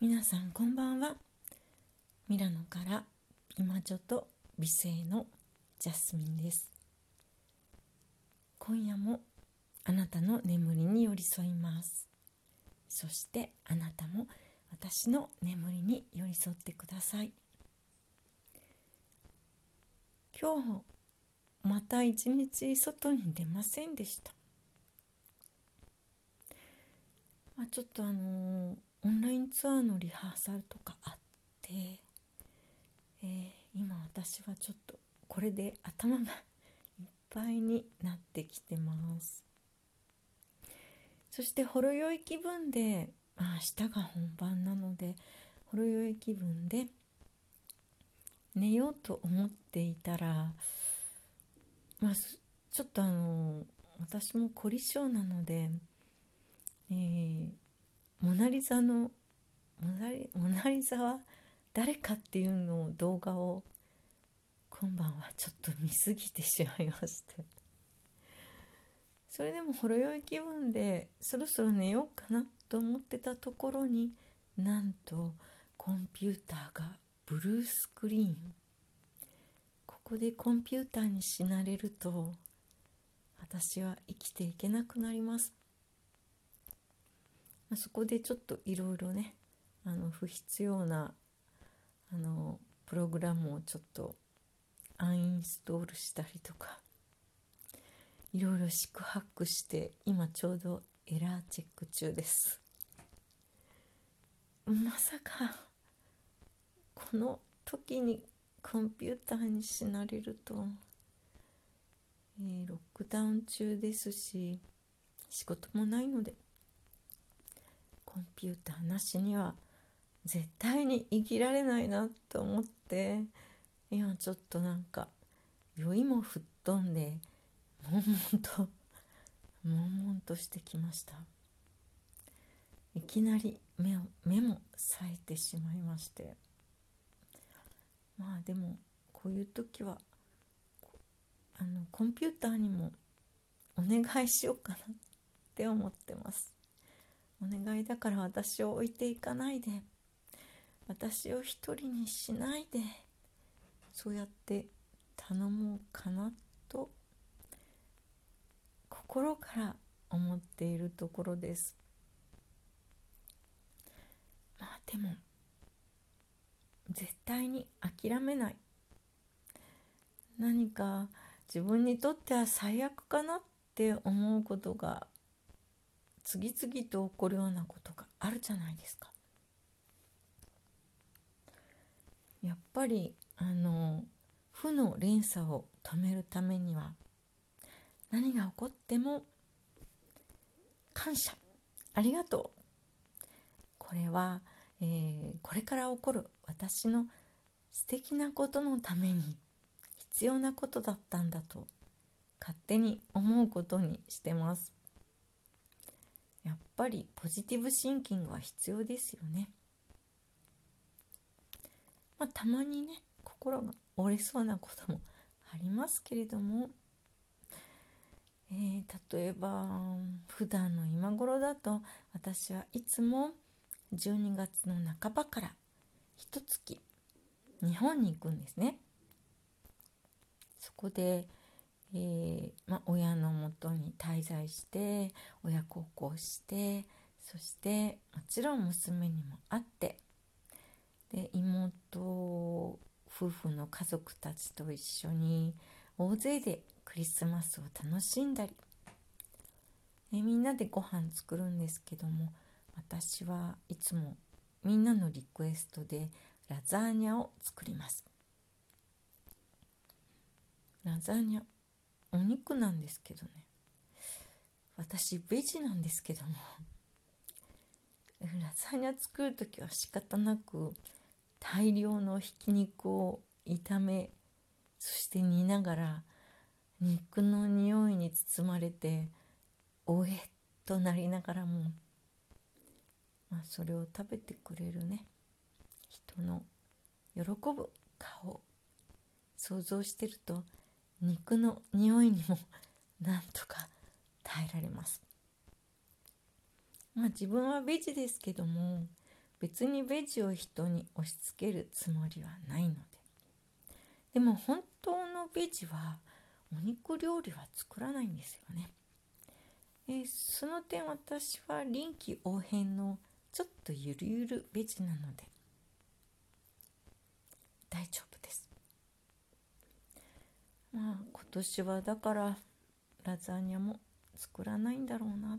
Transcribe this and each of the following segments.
皆さんこんばんは。ミラノから今ちょっと美声のジャスミンです。今夜もあなたの眠りに寄り添います。そしてあなたも私の眠りに寄り添ってください。今日また一日外に出ませんでした。まあ、ちょっとあのオンラインツアーのリハーサルとかあって、えー、今私はちょっとこれで頭がいっぱいになってきてます。そしてほろ酔い気分で、まあ、明日が本番なのでほろ酔い気分で寝ようと思っていたらまあちょっとあの私も凝り性なのでえー、モナ・リザのモナリモナリザは誰かっていうのを動画を今晩はちょっと見すぎてしまいまして。それでもほろ酔い気分でそろそろ寝ようかなと思ってたところになんとコンピューターがブルースクリーン。ここでコンピューターに死なれると私は生きていけなくなります。まあ、そこでちょっといろいろねあの不必要なあのプログラムをちょっとアンインストールしたりとかいろいろ四苦八苦して今ちょうどエラーチェック中です。まさかこの時にコンピューターに死なれると、えー、ロックダウン中ですし仕事もないので。ンピューターなしには絶対に生きられないなと思って今ちょっとなんか酔いも吹っ飛んで悶々と悶々としてきました。いきなり目を目も冴えてしまいまして。まあでもこういう時はあのコンピューターにもお願いしようかなって思ってます。お願いだから私を置いていかないで。私を一人にしないで。そうやって頼もうかなと。心から思っているところです。まあでも絶対に諦めない。何か自分にとっては最悪かなって思うことが次々と起こるようなことがあるじゃないですか。やっぱりあの負の連鎖を止めるためには何が起こっても感謝ありがとうこれは、えー、これから起こる私の素敵なことのために必要なことだったんだと勝手に思うことにしてます。やっぱりポジティブシンキングは必要ですよね。まあ、たまにね心が折れそうなこともありますけれども、えー、例えば普段の今頃だと私はいつも12月の半ばから一月日本に行くんですね。そこでえー、ま親のもとに滞在して親孝行してそしてもちろん娘にも会ってで妹夫婦の家族たちと一緒に大勢でクリスマスを楽しんだり、ね、みんなでご飯作るんですけども私はいつもみんなのリクエストでラザーニャを作ります。ラザーニャ。お肉なんですけどね。私ベジなんですけども。ラザニア作る時は仕方なく大量のひき肉を炒めそして煮ながら肉の匂いに包まれておえっとなりながらも、まあ、それを食べてくれるね。人の喜ぶ顔想像してると肉の匂いにもなんとか耐えられます。まあ自分はベジですけども別にベジを人に押し付けるつもりはないのででも本当のベジはお肉料理は作らないんですよね。えその点私は臨機応変のちょっとゆるゆるベジなので大丈夫。まあ今年はだからラザニアも作らないんだろうな。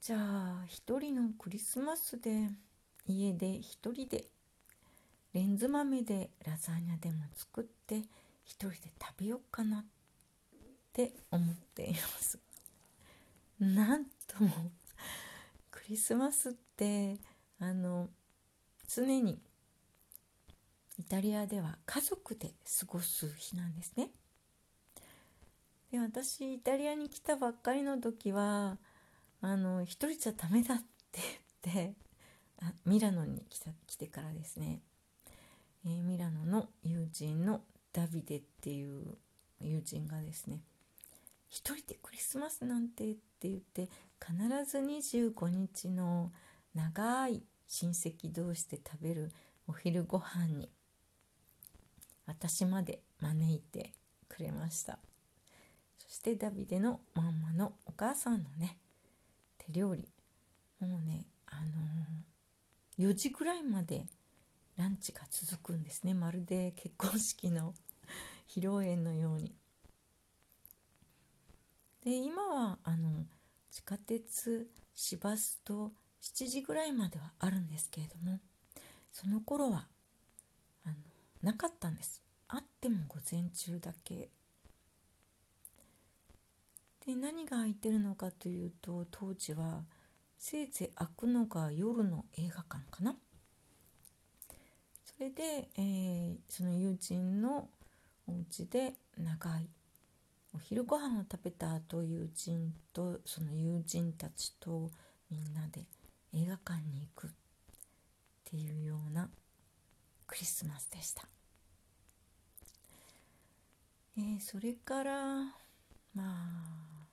じゃあ一人のクリスマスで家で一人でレンズ豆でラザニアでも作って一人で食べようかなって思っています。なんともクリスマスってあの常にイタリアでは家族で過ごす日なんですね。で私イタリアに来たばっかりの時はあの一人じゃダメだって言ってあミラノに来た来てからですね、えー、ミラノの友人のダビデっていう友人がですね一人でクリスマスなんてって言って必ず25日の長い親戚同士で食べるお昼ご飯に私まで招いてくれました。そしてダビデのまんまのお母さんのね手料理。もうねあのー、4時ぐらいまでランチが続くんですね。まるで結婚式の披露宴のように。で今はあの地下鉄市バスと7時ぐらいまではあるんですけれどもその頃はなかったんです。あっても午前中だけ。で何が空いてるのかというと当時はせいぜい開くのが夜の映画館かな。それで、えー、その友人のお家で長いお昼ご飯を食べた後友人とその友人たちとみんなで映画館に行くっていうようなクリスマスでした、えー、それからまあ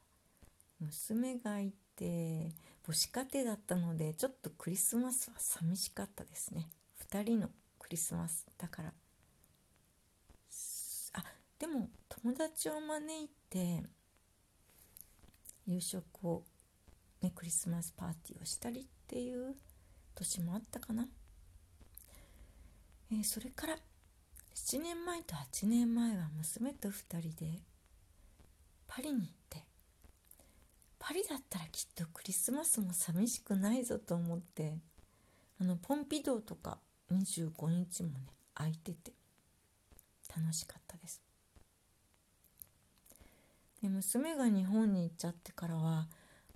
娘がいて母子家庭だったのでちょっとクリスマスは寂しかったですね。2人のクリスマスだから。あでも友達を招いて夕食を、ね、クリスマスパーティーをしたりっていう年もあったかな、えー、それから7年前と8年前は娘と2人でパリに行ってパリだったらきっとクリスマスも寂しくないぞと思ってあのポンピドーとか25日もね空いてて楽しかったですで娘が日本に行っちゃってからは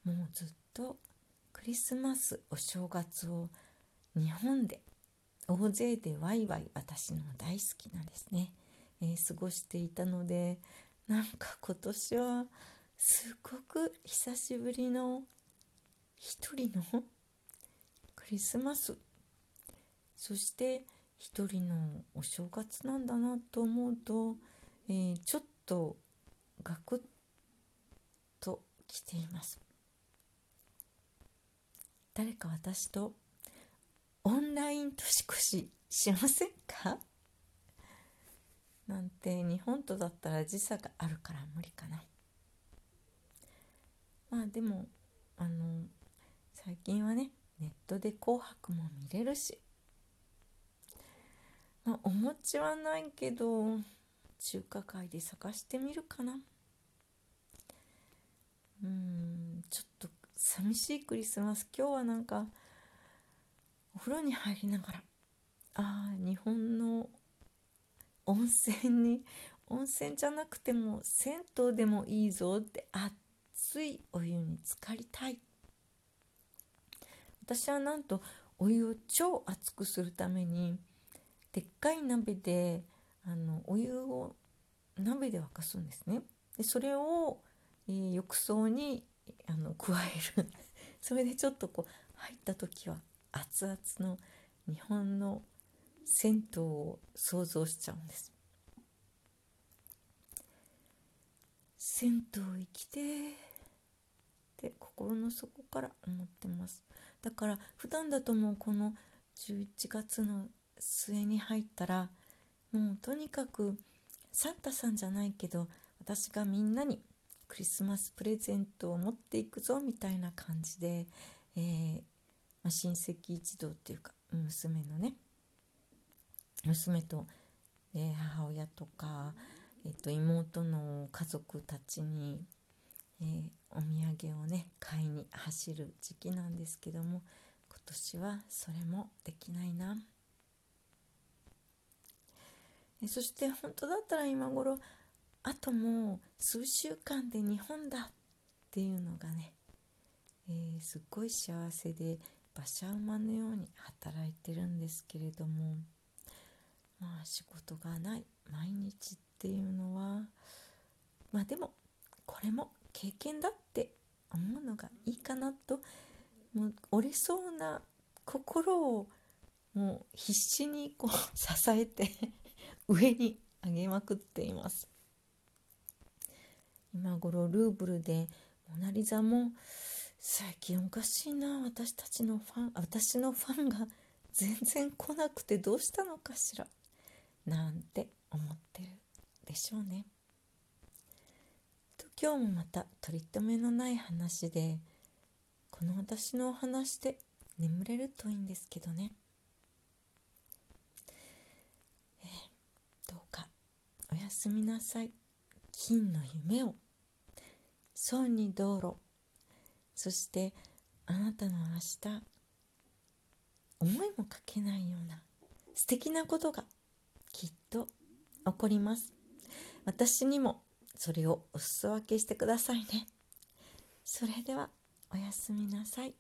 もうずっとクリスマスお正月を日本で大勢でワイワイ私の大好きなですね、えー、過ごしていたのでなんか今年はすごく久しぶりの一人のクリスマスそして一人のお正月なんだなと思うと、えー、ちょっとガクッときています。誰か私とオンライン年越ししませんか？なんて日本とだったら時差があるから無理かな。まあでもあの最近はねネットで「紅白」も見れるし、まあ、お餅はないけど中華街で探してみるかな。うんちょっと寂しいクリスマス。今日はなんかお風呂に入りながら。ああ日本の温泉に温泉じゃなくても銭湯でもいいぞって熱いお湯に浸かりたい。私はなんとお湯を超熱くするためにでっかい鍋であのお湯を鍋で沸かすんですね。でそれを、えー、浴槽にあの加える。それでちょっとこう入った時は熱々の日本の銭湯を想像しちゃうんです。銭湯行きてって心の底から思ってます。だから普段だともうこの11月の末に入ったらもうとにかくサンタさんじゃないけど私がみんなにクリスマスプレゼントを持っていくぞみたいな感じで、えー、まあ、親戚一同っていうか娘のね娘と、えー、母親とか、えーと、妹の家族たちに、えー、お土産をね買いに走る時期なんですけども今年はそれもできないな。そして本当だったら今頃あともう数週間で日本だっていうのがね、えー、すっごい幸せで馬車馬のように働いてるんですけれどもまあ仕事がない毎日っていうのはまあでもこれも経験だって思うのがいいかなともう折れそうな心をもう必死にこう支えて 上に上げまくっています。今頃ルーブルでモナ・リザも最近おかしいな私たちのファン私のファンが全然来なくてどうしたのかしらなんて思ってるでしょうね。と今日もまた取り留めのない話でこの私のお話で眠れるといいんですけどね。え、どうかおやすみなさい金の夢を損に道路そしてあなたの明日思いもかけないような素敵なことがきっと起こります。私にもそれをお裾分けしてくださいね。それではおやすみなさい。